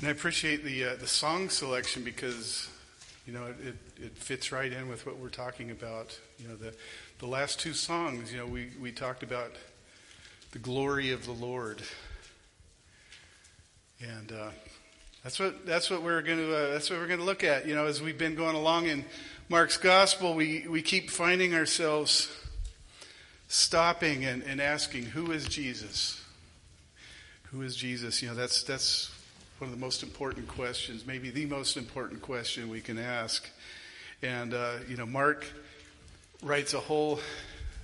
And I appreciate the uh, the song selection because you know it, it, it, fits right in with what we're talking about. You know the the last two songs. You know we we talked about the glory of the Lord, and uh, that's what that's what we're going to uh, that's what we're going to look at. You know as we've been going along in Mark's gospel, we we keep finding ourselves stopping and, and asking, who is Jesus? Who is Jesus? You know that's that's one of the most important questions, maybe the most important question we can ask. And, uh, you know, Mark writes a whole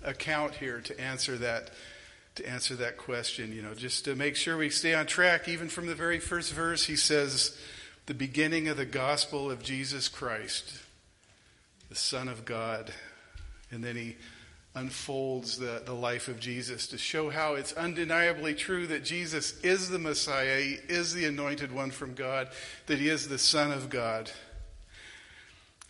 account here to answer that to answer that question, you know, just to make sure we stay on track. Even from the very first verse, he says, the beginning of the gospel of Jesus Christ, the Son of God. And then he unfolds the, the life of Jesus to show how it's undeniably true that Jesus is the Messiah, he is the anointed one from God, that he is the Son of God.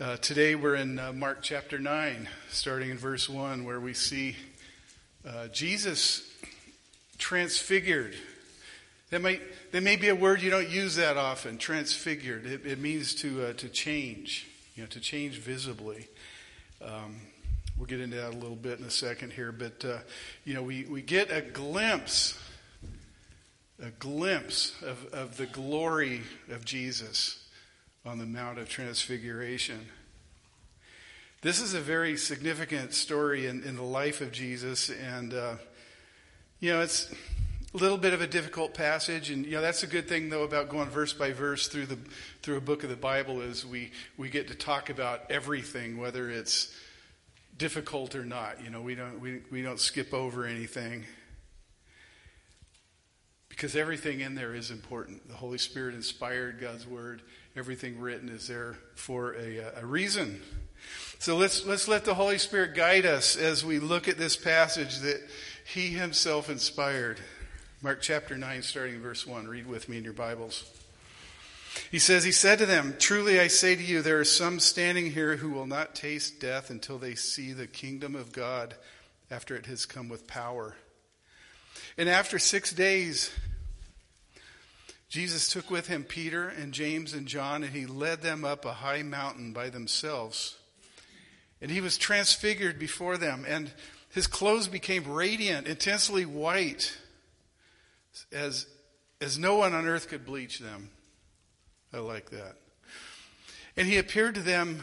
Uh, today we're in uh, Mark chapter 9, starting in verse 1, where we see uh, Jesus transfigured. That might that may be a word you don't use that often. Transfigured. It, it means to uh, to change. You know, to change visibly. Um, We'll get into that a little bit in a second here, but uh, you know, we, we get a glimpse, a glimpse of, of the glory of Jesus on the Mount of Transfiguration. This is a very significant story in, in the life of Jesus, and uh, you know, it's a little bit of a difficult passage, and you know that's a good thing though about going verse by verse through the through a book of the Bible is we we get to talk about everything, whether it's difficult or not. You know, we don't, we, we don't skip over anything because everything in there is important. The Holy Spirit inspired God's Word. Everything written is there for a, a reason. So let's, let's let the Holy Spirit guide us as we look at this passage that He Himself inspired. Mark chapter 9, starting verse 1. Read with me in your Bibles. He says, He said to them, Truly I say to you, there are some standing here who will not taste death until they see the kingdom of God after it has come with power. And after six days, Jesus took with him Peter and James and John, and he led them up a high mountain by themselves. And he was transfigured before them, and his clothes became radiant, intensely white, as, as no one on earth could bleach them. I like that. And he appeared to them,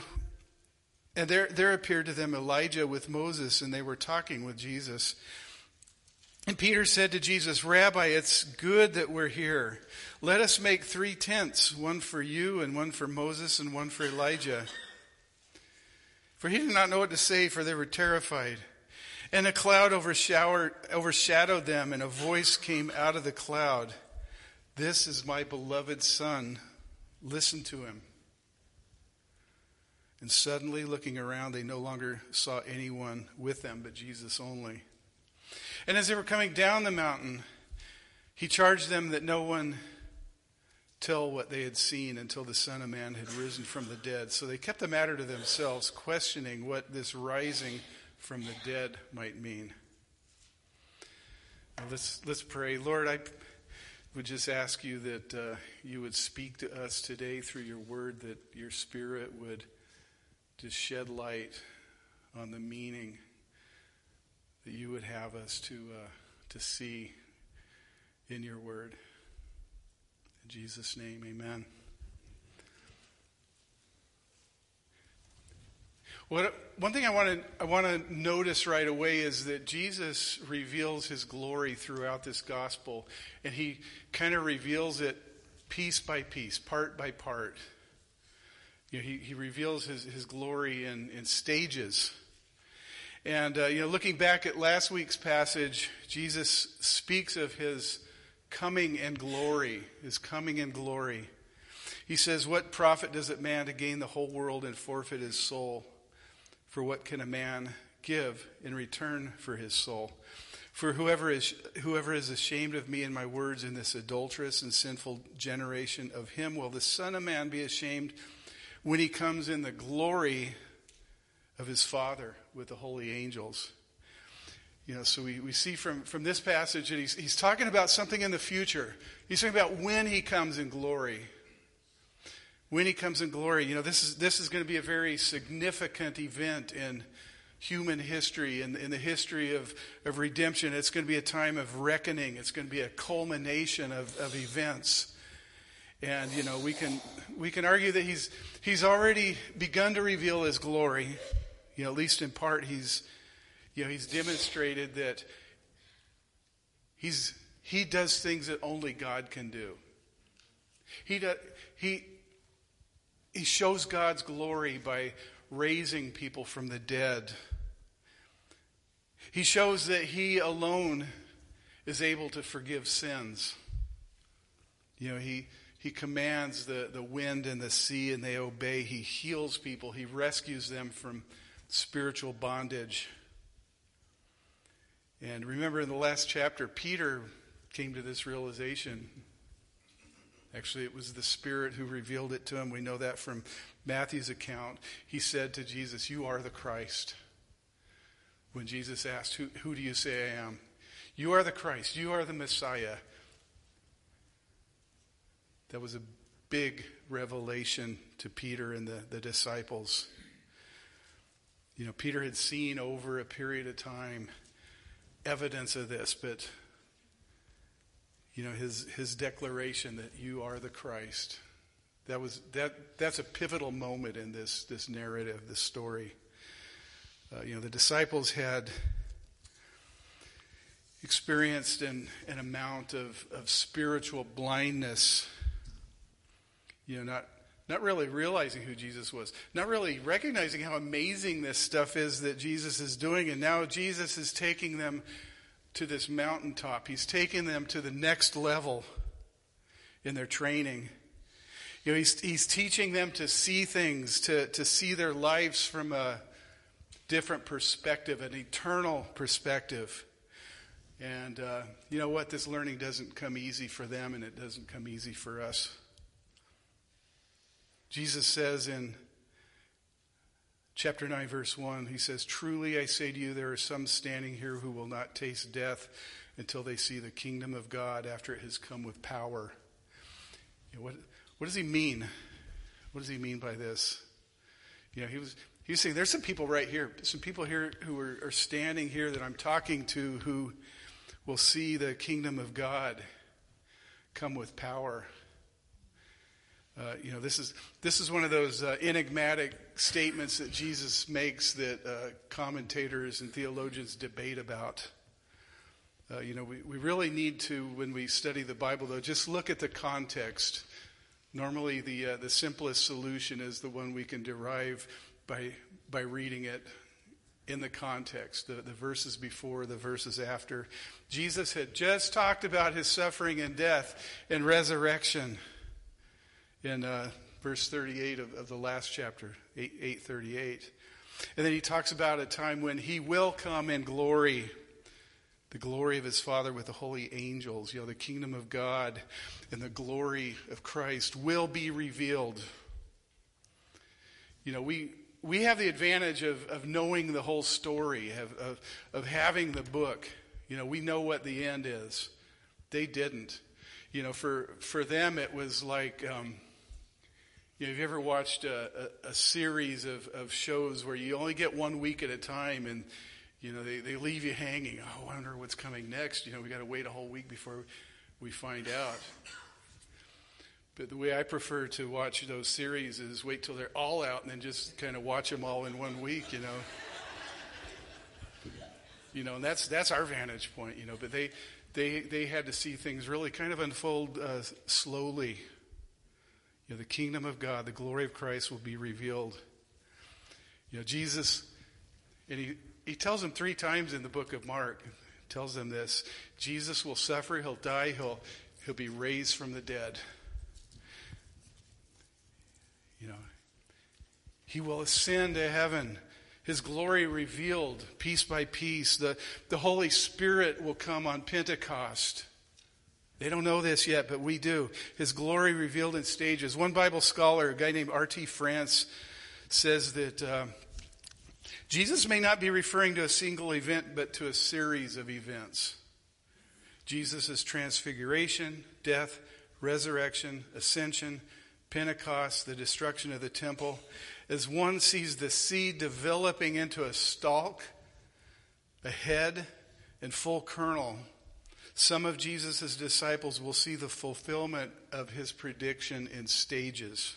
and there, there appeared to them Elijah with Moses, and they were talking with Jesus. And Peter said to Jesus, Rabbi, it's good that we're here. Let us make three tents one for you, and one for Moses, and one for Elijah. For he did not know what to say, for they were terrified. And a cloud overshadowed them, and a voice came out of the cloud This is my beloved Son Listen to him. And suddenly, looking around, they no longer saw anyone with them but Jesus only. And as they were coming down the mountain, he charged them that no one tell what they had seen until the Son of Man had risen from the dead. So they kept the matter to themselves, questioning what this rising from the dead might mean. Now let's, let's pray. Lord, I would just ask you that uh, you would speak to us today through your word, that your spirit would just shed light on the meaning that you would have us to, uh, to see in your word. In Jesus' name, amen. What, one thing I want to I want to notice right away is that Jesus reveals his glory throughout this gospel, and he kind of reveals it piece by piece, part by part. You know, he, he reveals his, his glory in, in stages. And, uh, you know, looking back at last week's passage, Jesus speaks of his coming and glory, his coming and glory. He says, What profit does it man to gain the whole world and forfeit his soul? For what can a man give in return for his soul? For whoever is, whoever is ashamed of me and my words in this adulterous and sinful generation, of him will the Son of Man be ashamed when he comes in the glory of his Father with the holy angels. You know, so we, we see from, from this passage that he's, he's talking about something in the future. He's talking about when he comes in glory. When he comes in glory. You know, this is, this is going to be a very significant event in human history in, in the history of, of redemption. It's going to be a time of reckoning. It's going to be a culmination of, of events. And, you know, we can, we can argue that he's, he's already begun to reveal his glory. You know, at least in part, he's, you know, he's demonstrated that he's, he does things that only God can do. He, does, he, he shows God's glory by raising people from the dead. He shows that he alone is able to forgive sins. You know, he, he commands the, the wind and the sea and they obey. He heals people. He rescues them from spiritual bondage. And remember in the last chapter, Peter came to this realization. Actually, it was the Spirit who revealed it to him. We know that from Matthew's account. He said to Jesus, You are the Christ. When Jesus asked, Who, who do you say I am? You are the Christ. You are the Messiah. That was a big revelation to Peter and the, the disciples. You know, Peter had seen over a period of time evidence of this, but you know his his declaration that you are the Christ. That was that that's a pivotal moment in this this narrative, this story. Uh, you know, the disciples had experienced an, an amount of, of spiritual blindness. You know, not not really realizing who Jesus was, not really recognizing how amazing this stuff is that Jesus is doing. And now Jesus is taking them to this mountaintop. He's taking them to the next level in their training. You know, he's, he's teaching them to see things, to, to see their lives from a different perspective, an eternal perspective. And uh, you know what? This learning doesn't come easy for them, and it doesn't come easy for us. Jesus says in chapter 9, verse 1, he says, Truly I say to you, there are some standing here who will not taste death until they see the kingdom of God after it has come with power. You know, what, what does he mean? What does he mean by this? You know, he was, he was saying, there's some people right here, some people here who are, are standing here that I'm talking to who will see the kingdom of God come with power. Uh, you know, this is this is one of those uh, enigmatic statements that Jesus makes that uh, commentators and theologians debate about. Uh, you know, we, we really need to, when we study the Bible, though, just look at the context. Normally, the uh, the simplest solution is the one we can derive by by reading it in the context, the, the verses before, the verses after. Jesus had just talked about his suffering and death and resurrection in uh, verse 38 of, of, the last chapter, 8, 838. And then he talks about a time when he will come in glory, the glory of his Father with the holy angels. You know, the kingdom of God and the glory of Christ will be revealed. You know, we, we have the advantage of, of knowing the whole story, of, of, of having the book. You know, we know what the end is. They didn't. You know, for, for them, it was like, um, you know, have you ever watched a, a, a, series of, of shows where you only get one week at a time and, you know, they, they leave you hanging. Oh, I wonder what's coming next. You know, we got to wait a whole week before we find out. But the way I prefer to watch those series is wait till they're all out and then just kind of watch them all in one week, you know. you know, and that's that's our vantage point, you know. But they they they had to see things really kind of unfold uh, slowly you know, the kingdom of God, the glory of Christ will be revealed. You know, Jesus, and he, he tells them three times in the book of Mark, tells them this Jesus will suffer, he'll die, he'll, he'll be raised from the dead. You know, he will ascend to heaven. His glory revealed piece by piece. The, the Holy Spirit will come on Pentecost. They don't know this yet, but we do. His glory revealed in stages. One Bible scholar, a guy named R.T. France, says that uh, Jesus may not be referring to a single event, but to a series of events. Jesus' transfiguration, death, resurrection, ascension, Pentecost, the destruction of the temple, as one sees the seed developing into a stalk, a head, and full kernel, some of Jesus' disciples will see the fulfillment of his prediction in stages.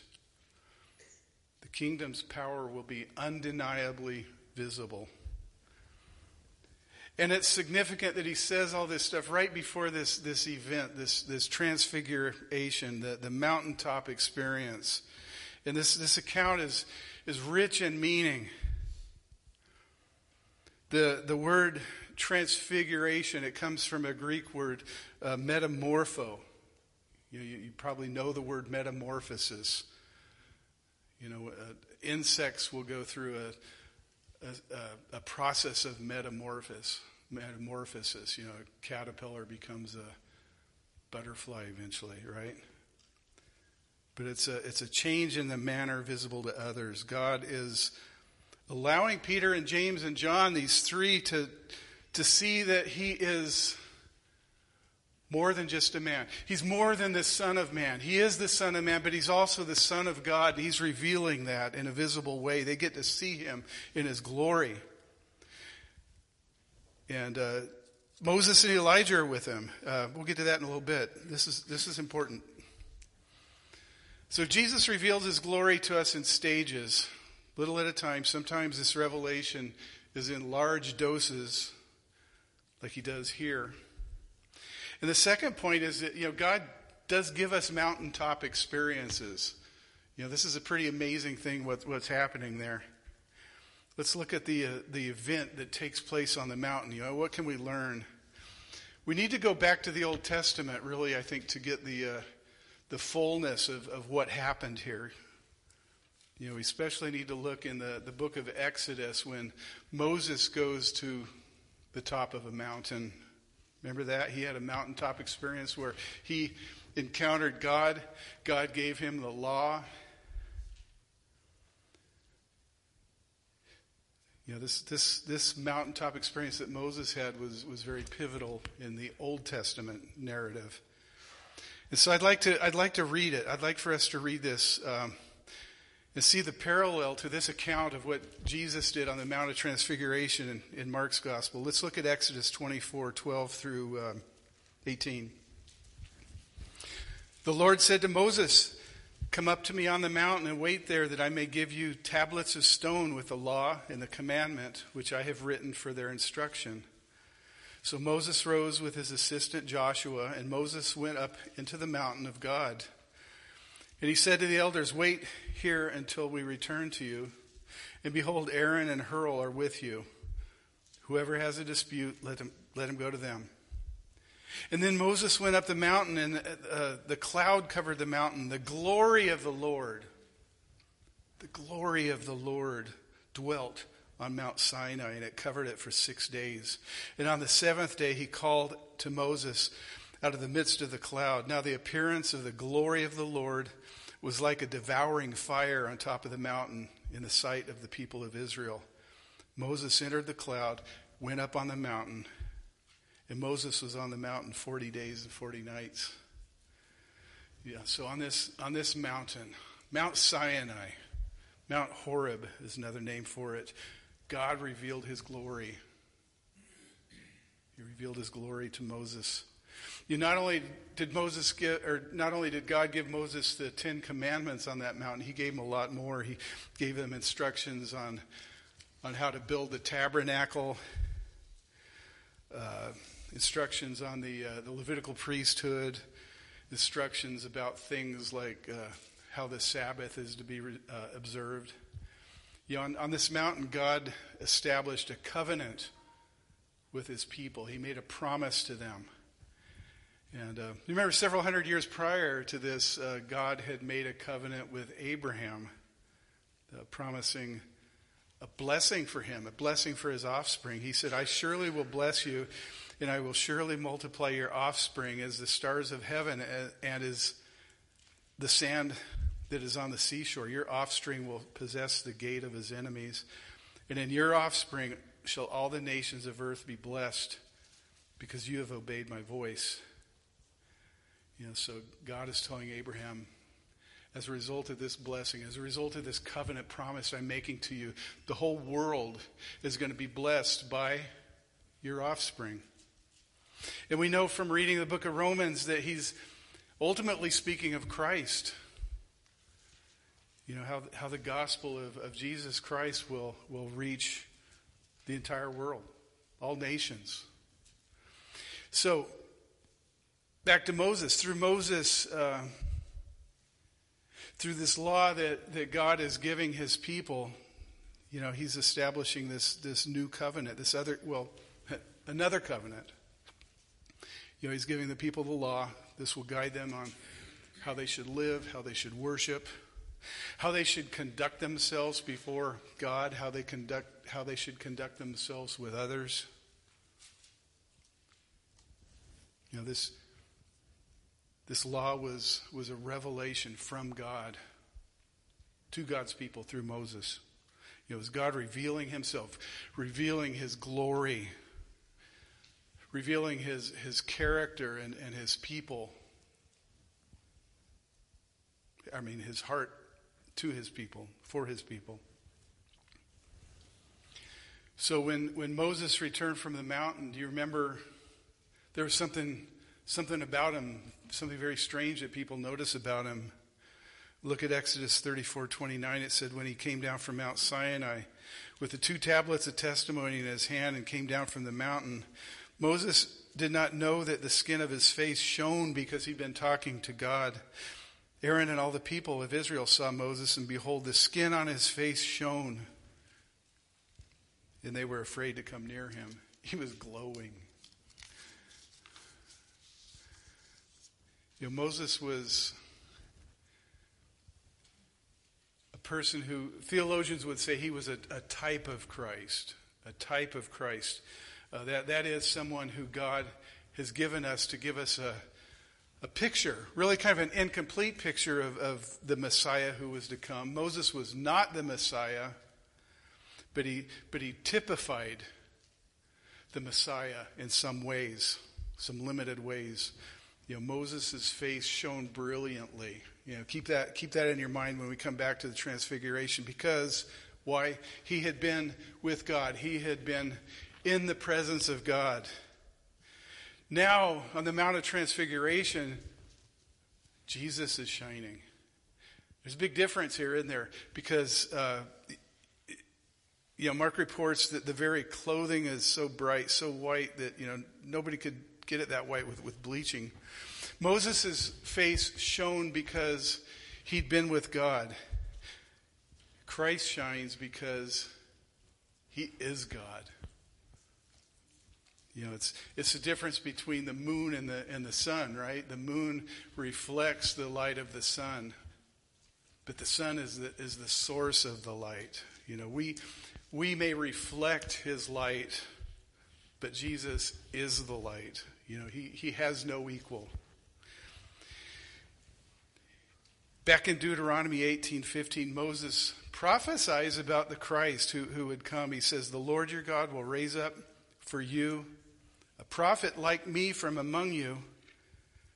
The kingdom's power will be undeniably visible. And it's significant that he says all this stuff right before this, this event, this, this transfiguration, the, the mountaintop experience. And this, this account is, is rich in meaning. The, the word transfiguration, it comes from a Greek word, uh, metamorpho. You, know, you, you, probably know the word metamorphosis. You know, uh, insects will go through a, a, a, process of metamorphosis. Metamorphosis, you know, a caterpillar becomes a butterfly eventually, right? But it's a it's a change in the manner visible to others. God is allowing Peter and James and John, these three, to to see that he is more than just a man. He's more than the Son of Man. He is the Son of Man, but He's also the Son of God. He's revealing that in a visible way. They get to see Him in His glory. And uh, Moses and Elijah are with Him. Uh, we'll get to that in a little bit. This is, this is important. So Jesus reveals His glory to us in stages, little at a time. Sometimes this revelation is in large doses, like He does here. And the second point is that, you know, God does give us mountaintop experiences. You know, this is a pretty amazing thing what, what's happening there. Let's look at the, uh, the event that takes place on the mountain. You know, what can we learn? We need to go back to the Old Testament, really, I think, to get the, uh, the fullness of, of what happened here. You know, we especially need to look in the, the book of Exodus when Moses goes to the top of a mountain Remember that? He had a mountaintop experience where he encountered God. God gave him the law. You know, this, this, this mountaintop experience that Moses had was, was very pivotal in the Old Testament narrative. And so I'd like to, I'd like to read it. I'd like for us to read this. Um, and see the parallel to this account of what Jesus did on the Mount of Transfiguration in, in Mark's Gospel. Let's look at Exodus 24 12 through um, 18. The Lord said to Moses, Come up to me on the mountain and wait there that I may give you tablets of stone with the law and the commandment which I have written for their instruction. So Moses rose with his assistant Joshua, and Moses went up into the mountain of God. And he said to the elders, Wait here until we return to you. And behold, Aaron and Hur are with you. Whoever has a dispute, let him, let him go to them. And then Moses went up the mountain, and uh, the cloud covered the mountain. The glory of the Lord, the glory of the Lord dwelt on Mount Sinai, and it covered it for six days. And on the seventh day, he called to Moses out of the midst of the cloud. Now, the appearance of the glory of the Lord was like a devouring fire on top of the mountain in the sight of the people of Israel. Moses entered the cloud, went up on the mountain, and Moses was on the mountain 40 days and 40 nights. Yeah, so on this, on this mountain, Mount Sinai, Mount Horeb is another name for it, God revealed his glory. He revealed his glory to Moses. You not only did Moses get, or not only did God give Moses the Ten Commandments on that mountain, he gave him a lot more. He gave him instructions on, on how to build the tabernacle, uh, instructions on the, uh, the Levitical priesthood, instructions about things like uh, how the Sabbath is to be uh, observed. You know, on, on this mountain, God established a covenant with his people. He made a promise to them. And uh, you remember several hundred years prior to this, uh, God had made a covenant with Abraham, uh, promising a blessing for him, a blessing for his offspring. He said, I surely will bless you, and I will surely multiply your offspring as the stars of heaven and as the sand that is on the seashore. Your offspring will possess the gate of his enemies. And in your offspring shall all the nations of earth be blessed because you have obeyed my voice. You know, so God is telling Abraham, as a result of this blessing, as a result of this covenant promise I'm making to you, the whole world is going to be blessed by your offspring. And we know from reading the book of Romans that he's ultimately speaking of Christ. You know, how, how the gospel of, of Jesus Christ will, will reach the entire world, all nations. So, back to Moses. Through Moses, uh, through this law that, that God is giving his people, you know, he's establishing this, this new covenant, this other, well, another covenant. You know, he's giving the people the law. This will guide them on how they should live, how they should worship, how they should conduct themselves before God, how they conduct how they should conduct themselves with others. You know, this this law was, was a revelation from God to God's people through Moses. It was God revealing himself, revealing his glory, revealing his, his character and, and his people. I mean, his heart to his people, for his people. So when, when Moses returned from the mountain, do you remember there was something, something about him something very strange that people notice about him. Look at Exodus 34 29. It said, When he came down from Mount Sinai with the two tablets of testimony in his hand and came down from the mountain, Moses did not know that the skin of his face shone because he'd been talking to God. Aaron and all the people of Israel saw Moses, and behold, the skin on his face shone. And they were afraid to come near him. He was glowing. You know, Moses was a person who theologians would say he was a, a type of Christ, a type of Christ. Uh, that, that is someone who God has given us to give us a, a picture, really kind of an incomplete picture of, of the Messiah who was to come. Moses was not the Messiah, but he, but he typified the Messiah in some ways, some limited ways. You know, Moses' face shone brilliantly. You know, keep that, keep that in your mind when we come back to the transfiguration because why? He had been with God. He had been in the presence of God. Now, on the Mount of Transfiguration, Jesus is shining. There's a big difference here, in there? Because, uh, you know, Mark reports that the very clothing is so bright, so white that, you know, nobody could get it that white with, with bleaching. Moses' face shone because he'd been with God. Christ shines because he is God. You know, it's it's the difference between the moon and the and the sun, right? The moon reflects the light of the sun, but the sun is the is the source of the light. You know, we we may reflect his light, but Jesus is the light. You know, he, he has no equal. Back in Deuteronomy 18:15, Moses prophesies about the Christ who, who would come. He says, The Lord your God will raise up for you a prophet like me from among you,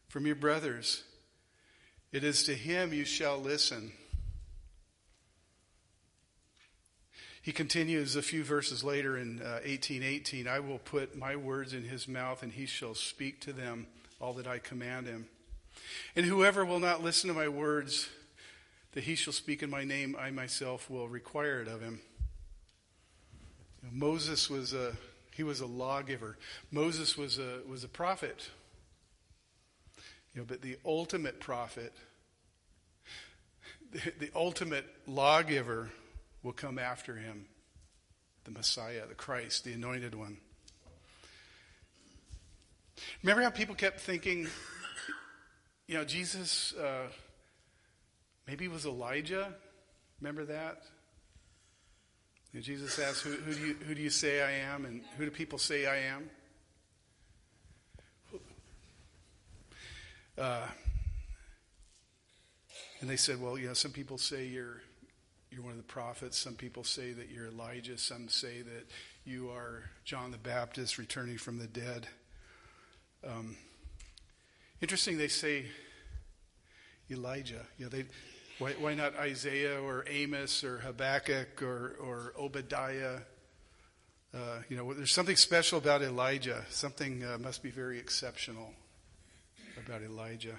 from your brothers. It is to him you shall listen. He continues a few verses later in uh, 1818 I will put my words in his mouth, and he shall speak to them all that I command him. And whoever will not listen to my words that he shall speak in my name, I myself will require it of him. You know, Moses was a he was a lawgiver. Moses was a was a prophet. You know, but the ultimate prophet, the, the ultimate lawgiver will come after him. The Messiah, the Christ, the anointed one. Remember how people kept thinking you know, Jesus uh, maybe was Elijah. Remember that? And Jesus asked, who, who, do you, who do you say I am? And who do people say I am? Uh, and they said, well, you know, some people say you're you're one of the prophets. Some people say that you're Elijah. Some say that you are John the Baptist returning from the dead. Um, interesting, they say Elijah. Know, they, why, why not Isaiah or Amos or Habakkuk or, or Obadiah? Uh, you know, there's something special about Elijah. Something uh, must be very exceptional about Elijah.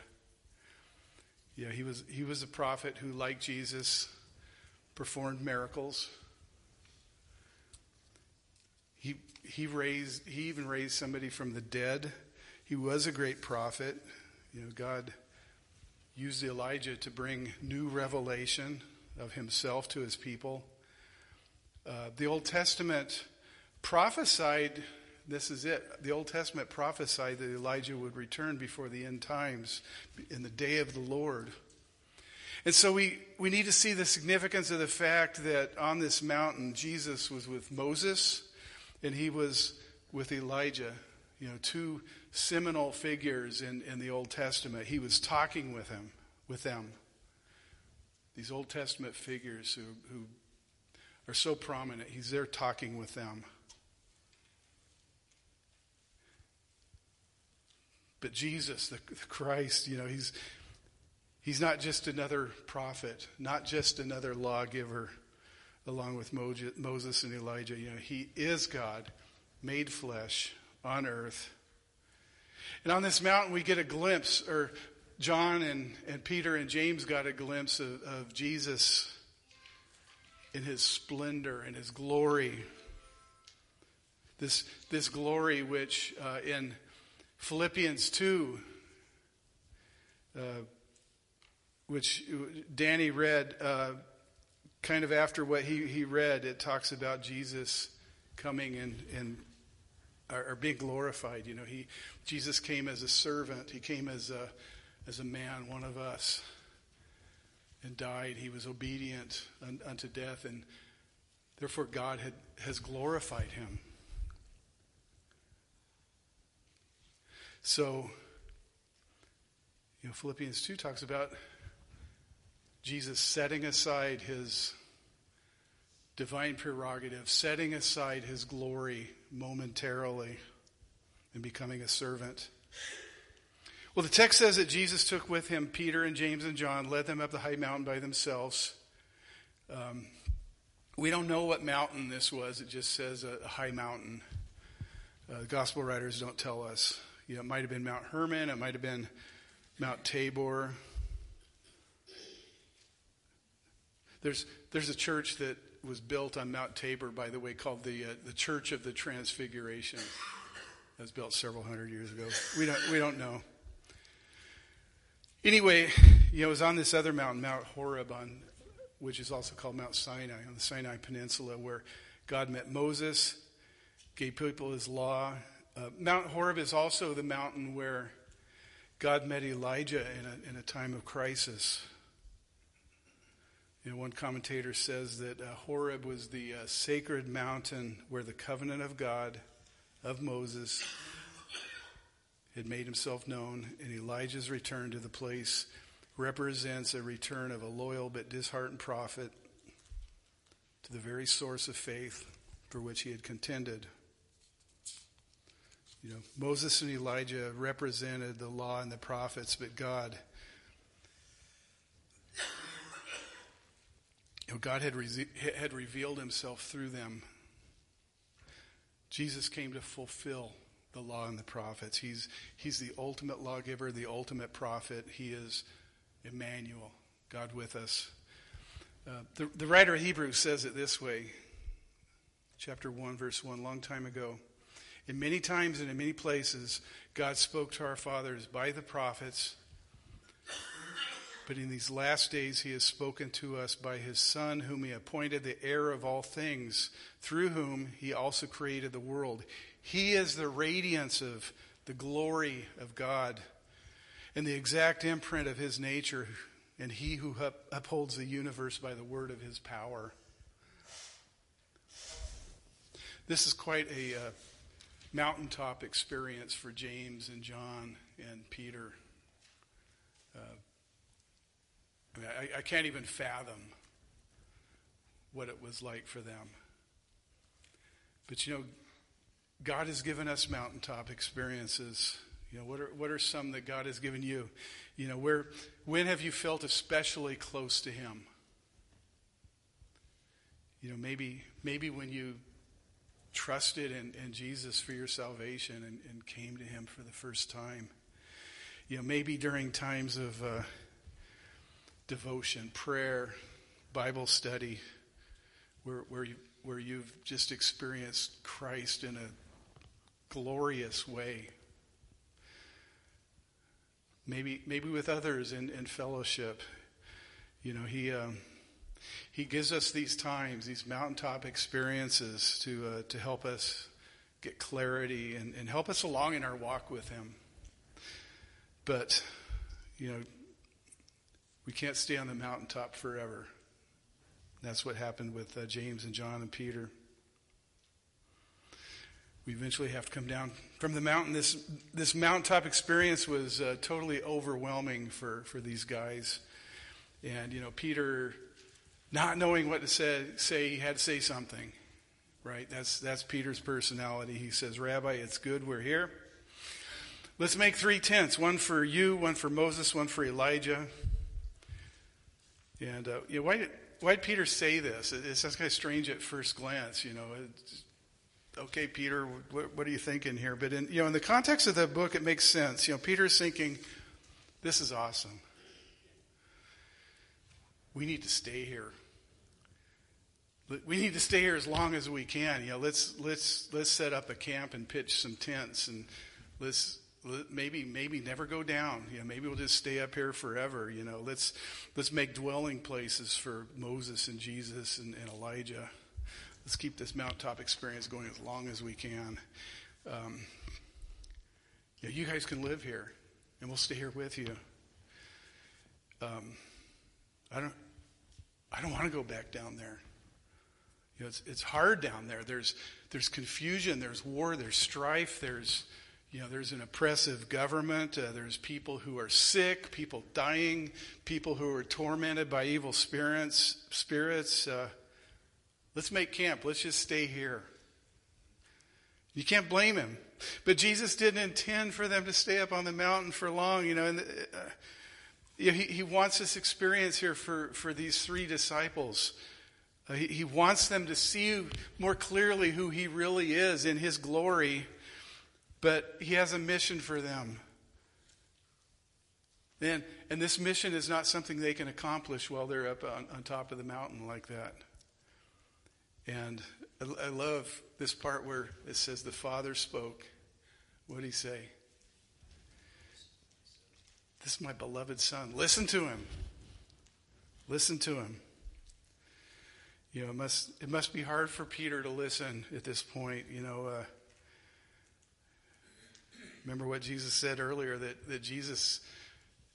Yeah, he was he was a prophet who, like Jesus, performed miracles. He he raised he even raised somebody from the dead. He was a great prophet. You know, God used Elijah to bring new revelation of himself to his people. Uh, the Old Testament prophesied, this is it, the Old Testament prophesied that Elijah would return before the end times in the day of the Lord. And so we, we need to see the significance of the fact that on this mountain, Jesus was with Moses and he was with Elijah, you know, two seminal figures in, in the Old Testament. He was talking with him, with them. These Old Testament figures who, who are so prominent. He's there talking with them. But Jesus, the, the Christ, you know, he's He's not just another prophet, not just another lawgiver along with Moses and Elijah. You know, he is God made flesh on earth. And on this mountain, we get a glimpse, or John and, and Peter and James got a glimpse of, of Jesus in his splendor and his glory. This, this glory, which uh, in Philippians 2, uh, which Danny read uh, kind of after what he, he read. It talks about Jesus coming and, and or, being glorified. You know, he Jesus came as a servant. He came as a as a man, one of us, and died. He was obedient un, unto death, and therefore God had has glorified him. So, you know, Philippians 2 talks about Jesus setting aside his divine prerogative, setting aside his glory momentarily and becoming a servant. Well, the text says that Jesus took with him Peter and James and John, led them up the high mountain by themselves. Um, we don't know what mountain this was. It just says a, a high mountain. Uh, gospel writers don't tell us. You know, it might have been Mount Hermon. It might have been Mount Tabor. There's, there's a church that was built on Mount Tabor, by the way, called the, uh, the Church of the Transfiguration. That was built several hundred years ago. We don't, we don't know. Anyway, you know, it was on this other mountain, Mount Horeb, on, which is also called Mount Sinai, on the Sinai Peninsula, where God met Moses, gave people his law. Uh, Mount Horeb is also the mountain where God met Elijah in a, in a time of crisis. You know, one commentator says that uh, Horeb was the uh, sacred mountain where the covenant of God, of Moses, had made himself known, and Elijah's return to the place represents a return of a loyal but disheartened prophet to the very source of faith for which he had contended. You know, Moses and Elijah represented the law and the prophets, but God know, God had, re- had revealed himself through them. Jesus came to fulfill the law and the prophets. He's, he's the ultimate lawgiver, the ultimate prophet. He is Emmanuel, God with us. Uh, the, the writer of Hebrews says it this way, chapter 1, verse 1, long time ago. In many times and in many places, God spoke to our fathers by the prophets. But in these last days, he has spoken to us by his Son, whom he appointed the heir of all things, through whom he also created the world. He is the radiance of the glory of God and the exact imprint of his nature, and he who upholds the universe by the word of his power. This is quite a uh, mountaintop experience for James and John and Peter. Uh, I, mean, I, I can't even fathom what it was like for them. But you know, God has given us mountaintop experiences. You know, what are, what are some that God has given you? You know, where, when have you felt especially close to Him? You know, maybe, maybe when you trusted in, in Jesus for your salvation and, and, came to Him for the first time. You know, maybe during times of uh, devotion, prayer, Bible study, where, where, you, where you've just experienced Christ in a glorious way. Maybe, maybe with others in, in fellowship. You know, He. Um, he gives us these times, these mountaintop experiences to, uh, to help us get clarity and, and help us along in our walk with Him. But, you know, we can't stay on the mountaintop forever. That's what happened with uh, James and John and Peter. We eventually have to come down from the mountain. This, this mountaintop experience was uh, totally overwhelming for, for these guys. And, you know, Peter not knowing what to say, say he had to say something. Right? That's that's Peter's personality. He says, "Rabbi, it's good we're here. Let's make three tents: one for you, one for Moses, one for Elijah." And uh, know, why did why did Peter say this? It, it sounds kind of strange at first glance. You know, okay, Peter, what, what, are you thinking here? But in you know, in the context of the book, it makes sense. You know, Peter's thinking, "This is awesome. We need to stay here." we need to stay here as long as we can. You know, let's let's let's set up a camp and pitch some tents, and let's let, maybe maybe never go down. You know, maybe we'll just stay up here forever. You know, let's let's make dwelling places for Moses and Jesus and, and Elijah. Let's keep this mountaintop experience going as long as we can. Um, yeah, you guys can live here, and we'll stay here with you. Um, I don't I don't want to go back down there. You know, it's, it's hard down there. There's, there's confusion, there's war, there's strife, there's, you know, there's an oppressive government, uh, there's people who are sick, people dying, people who are tormented by evil spirits. spirits. Uh, let's make camp. Let's just stay here. You can't blame him. But Jesus didn't intend for them to stay up on the mountain for long, you know, and uh, he, he wants this experience here for, for these three disciples. Uh, he, he wants them to see more clearly who he really is in his glory, but he has a mission for them. And, and this mission is not something they can accomplish while they're up on, on top of the mountain like that. And I, I love this part where it says the Father spoke. What did he say? This is my beloved Son. Listen to him. Listen to him. You know, it must it must be hard for Peter to listen at this point. You know, uh, remember what Jesus said earlier that that Jesus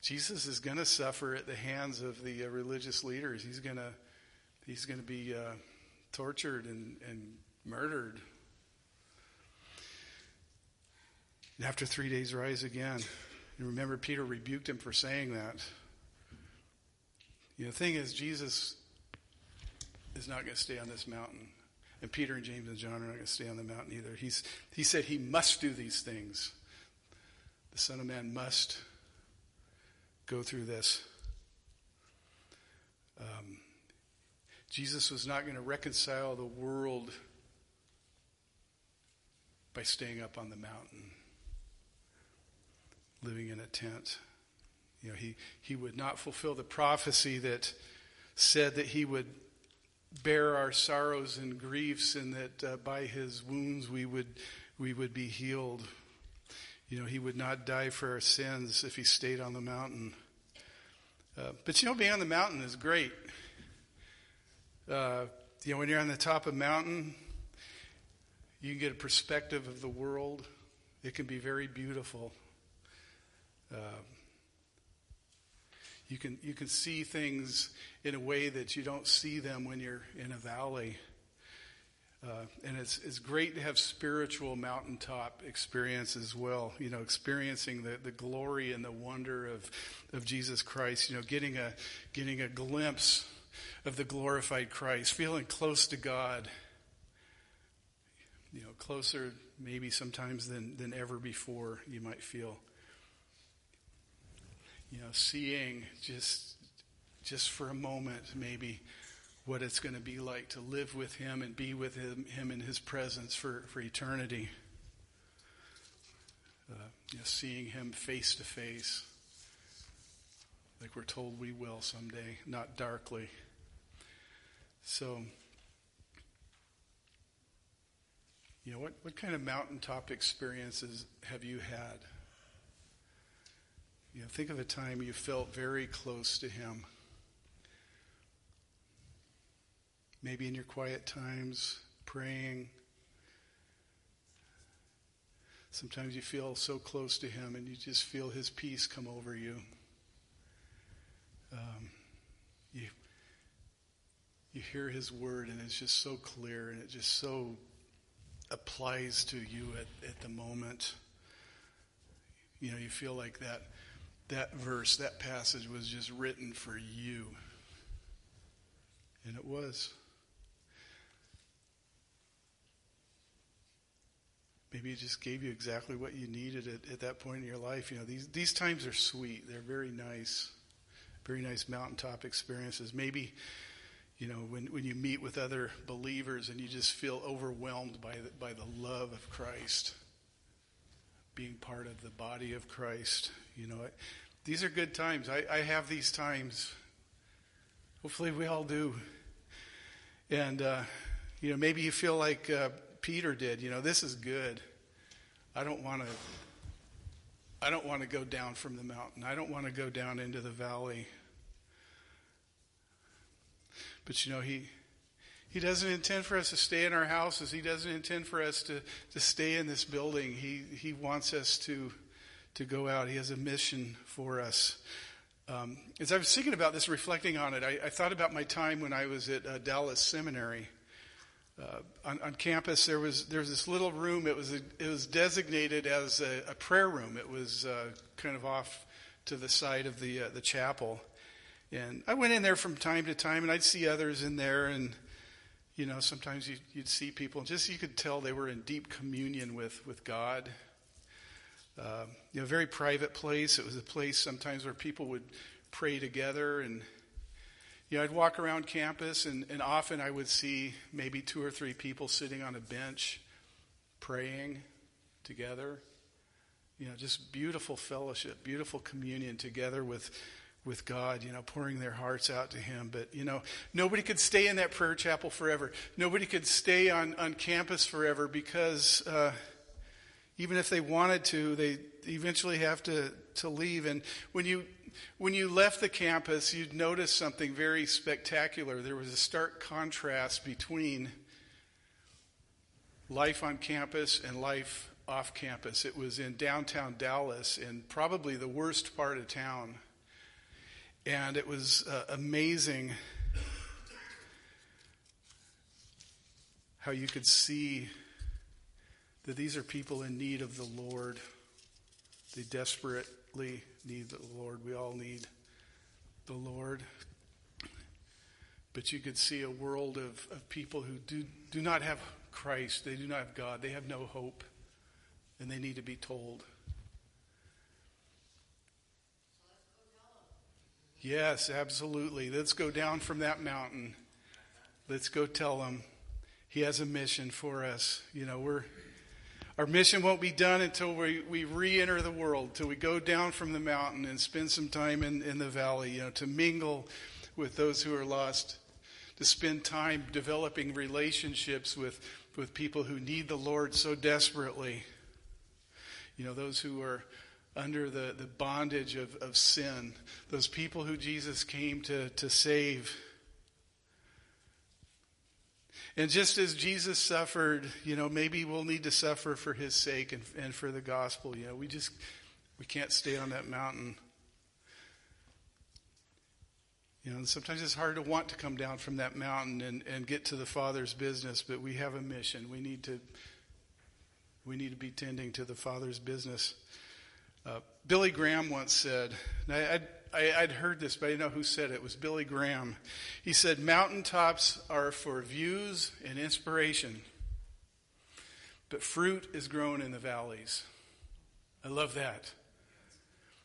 Jesus is going to suffer at the hands of the uh, religious leaders. He's going to he's going to be uh, tortured and and murdered. And after three days, rise again. And remember, Peter rebuked him for saying that. You know, the thing is, Jesus is not going to stay on this mountain. And Peter and James and John are not going to stay on the mountain either. He's, he said he must do these things. The Son of Man must go through this. Um, Jesus was not going to reconcile the world by staying up on the mountain, living in a tent. You know, he, he would not fulfill the prophecy that said that he would bear our sorrows and griefs, and that uh, by his wounds we would we would be healed. You know, he would not die for our sins if he stayed on the mountain. Uh, but you know, being on the mountain is great. Uh, you know, when you're on the top of a mountain, you can get a perspective of the world. It can be very beautiful. Uh, you can, you can see things in a way that you don't see them when you're in a valley. Uh, and it's, it's great to have spiritual mountaintop experience as well. You know, experiencing the, the glory and the wonder of, of Jesus Christ. You know, getting a, getting a glimpse of the glorified Christ, feeling close to God. You know, closer maybe sometimes than, than ever before you might feel. You know, seeing just just for a moment maybe what it's going to be like to live with him and be with him, him in his presence for, for eternity. Uh, you know, seeing him face to face, like we're told we will someday, not darkly. So, you know, what, what kind of mountaintop experiences have you had? You know, think of a time you felt very close to him. Maybe in your quiet times, praying. Sometimes you feel so close to Him and you just feel His peace come over you. Um, you, you hear His word and it's just so clear and it just so applies to you at, at the moment. You know, you feel like that that verse, that passage was just written for you. And it was. Maybe it just gave you exactly what you needed at, at that point in your life. You know, these, these times are sweet. They're very nice, very nice mountaintop experiences. Maybe, you know, when, when you meet with other believers and you just feel overwhelmed by the, by the love of Christ, being part of the body of Christ. You know, these are good times. I, I have these times. Hopefully, we all do. And, uh, you know, maybe you feel like uh, Peter did. You know, this is good. I don't want to. I don't want to go down from the mountain. I don't want to go down into the valley. But you know, he he doesn't intend for us to stay in our houses. He doesn't intend for us to, to stay in this building. He he wants us to to go out. He has a mission for us. Um, as I was thinking about this, reflecting on it, I, I, thought about my time when I was at uh, Dallas Seminary uh, on, on, campus there was there was this little room. It was a, it was designated as a, a prayer room. It was uh, kind of off to the side of the uh, the chapel, and I went in there from time to time, and I'd see others in there, and you know sometimes you, would see people, just you could tell they were in deep communion with with God. Uh, you know, very private place. It was a place sometimes where people would pray together and you know, I'd walk around campus, and, and often I would see maybe two or three people sitting on a bench praying together. You know, just beautiful fellowship, beautiful communion together with with God, you know, pouring their hearts out to Him. But, you know, nobody could stay in that prayer chapel forever. Nobody could stay on, on campus forever because uh, even if they wanted to, they eventually have to, to leave. And when you when you left the campus, you'd notice something very spectacular. There was a stark contrast between life on campus and life off campus. It was in downtown Dallas, in probably the worst part of town. And it was uh, amazing how you could see that these are people in need of the Lord. They desperately need the Lord. We all need the Lord. But you could see a world of, of people who do, do not have Christ. They do not have God. They have no hope. And they need to be told. Yes, absolutely. Let's go down from that mountain. Let's go tell them he has a mission for us. You know, we're our mission won't be done until we, we re enter the world, till we go down from the mountain and spend some time in, in the valley, you know, to mingle with those who are lost, to spend time developing relationships with, with people who need the Lord so desperately. You know, those who are under the, the bondage of, of sin, those people who Jesus came to, to save and just as Jesus suffered, you know, maybe we'll need to suffer for his sake and, and for the gospel. You know, we just, we can't stay on that mountain. You know, sometimes it's hard to want to come down from that mountain and, and get to the Father's business, but we have a mission. We need to, we need to be tending to the Father's business. Uh, Billy Graham once said, I, I, I'd heard this, but I didn't know who said it. It was Billy Graham. He said, Mountaintops are for views and inspiration, but fruit is grown in the valleys. I love that.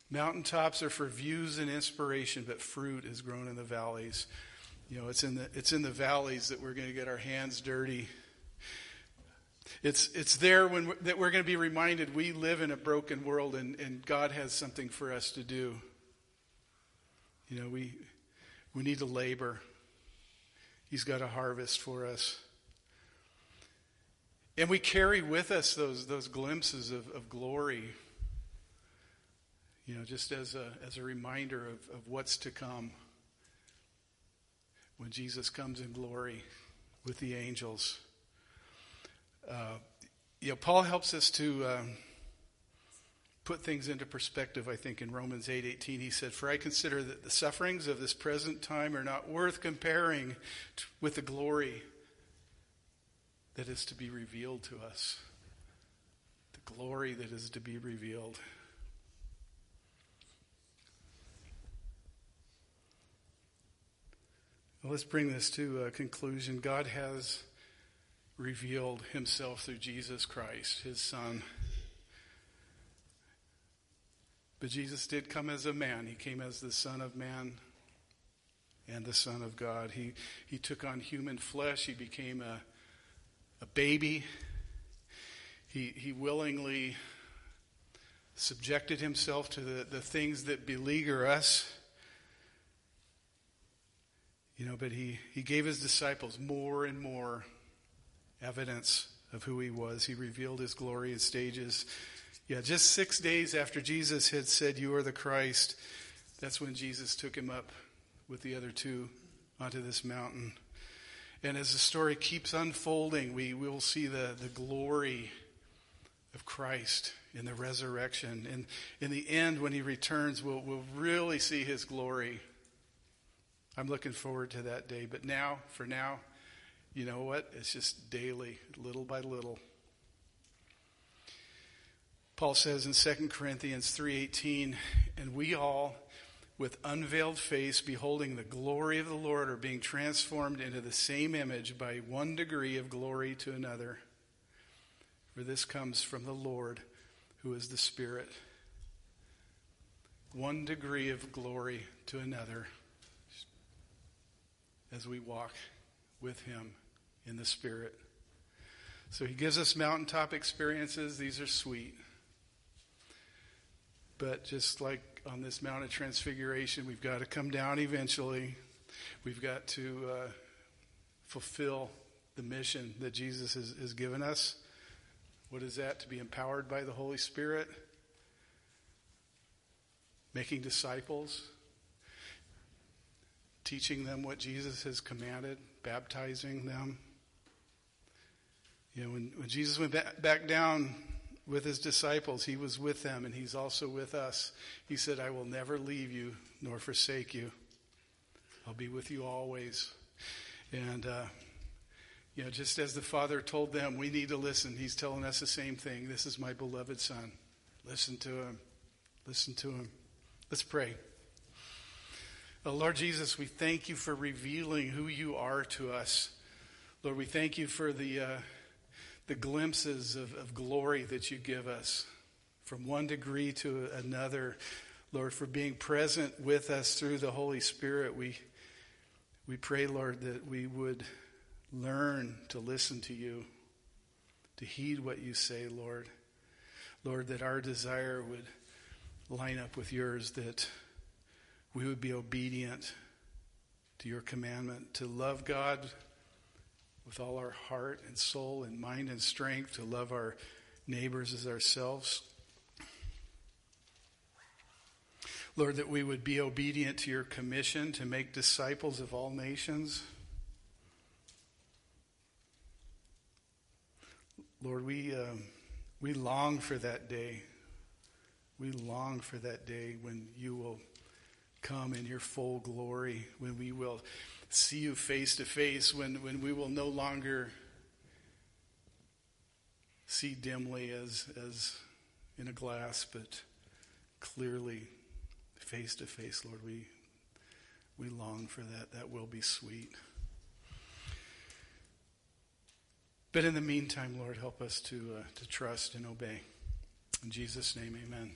Mountaintops are for views and inspiration, but fruit is grown in the valleys. You know, it's in the, it's in the valleys that we're going to get our hands dirty. It's, it's there when we're, that we're going to be reminded we live in a broken world and, and God has something for us to do. You know, we, we need to labor. He's got a harvest for us. And we carry with us those, those glimpses of, of glory, you know, just as a, as a reminder of, of what's to come when Jesus comes in glory with the angels. Uh, you know, Paul helps us to um, put things into perspective. I think in Romans eight eighteen, he said, "For I consider that the sufferings of this present time are not worth comparing to, with the glory that is to be revealed to us. The glory that is to be revealed." Well, let's bring this to a conclusion. God has revealed himself through Jesus Christ, his son. But Jesus did come as a man. He came as the Son of Man and the Son of God. He, he took on human flesh. He became a, a baby. He, he willingly subjected himself to the, the things that beleaguer us. You know, but he, he gave his disciples more and more evidence of who he was. He revealed his glory in stages. Yeah, just six days after Jesus had said, You are the Christ, that's when Jesus took him up with the other two onto this mountain. And as the story keeps unfolding, we will see the, the glory of Christ in the resurrection. And in the end, when he returns, we'll, we'll really see his glory. I'm looking forward to that day. But now, for now, you know what? It's just daily, little by little. Paul says in 2 Corinthians 3:18, "And we all with unveiled face beholding the glory of the Lord are being transformed into the same image by one degree of glory to another. For this comes from the Lord, who is the Spirit." One degree of glory to another as we walk with him in the Spirit. So he gives us mountaintop experiences. These are sweet. But just like on this Mount of Transfiguration, we've got to come down eventually. We've got to uh, fulfill the mission that Jesus has, has given us. What is that? To be empowered by the Holy Spirit, making disciples, teaching them what Jesus has commanded, baptizing them. You know, when, when Jesus went back, back down with his disciples, he was with them and he's also with us. He said, I will never leave you nor forsake you. I'll be with you always. And, uh, you know, just as the Father told them, we need to listen. He's telling us the same thing. This is my beloved Son. Listen to him. Listen to him. Let's pray. Oh, Lord Jesus, we thank you for revealing who you are to us. Lord, we thank you for the. Uh, the glimpses of, of glory that you give us from one degree to another. Lord, for being present with us through the Holy Spirit, we, we pray, Lord, that we would learn to listen to you, to heed what you say, Lord. Lord, that our desire would line up with yours, that we would be obedient to your commandment to love God with all our heart and soul and mind and strength to love our neighbors as ourselves. Lord, that we would be obedient to your commission to make disciples of all nations. Lord, we, uh, we long for that day. We long for that day when you will come in your full glory, when we will see you face to face, when, when we will no longer see dimly as, as in a glass, but clearly, face to face, Lord. We, we long for that. That will be sweet. But in the meantime, Lord, help us to, uh, to trust and obey. In Jesus' name, amen.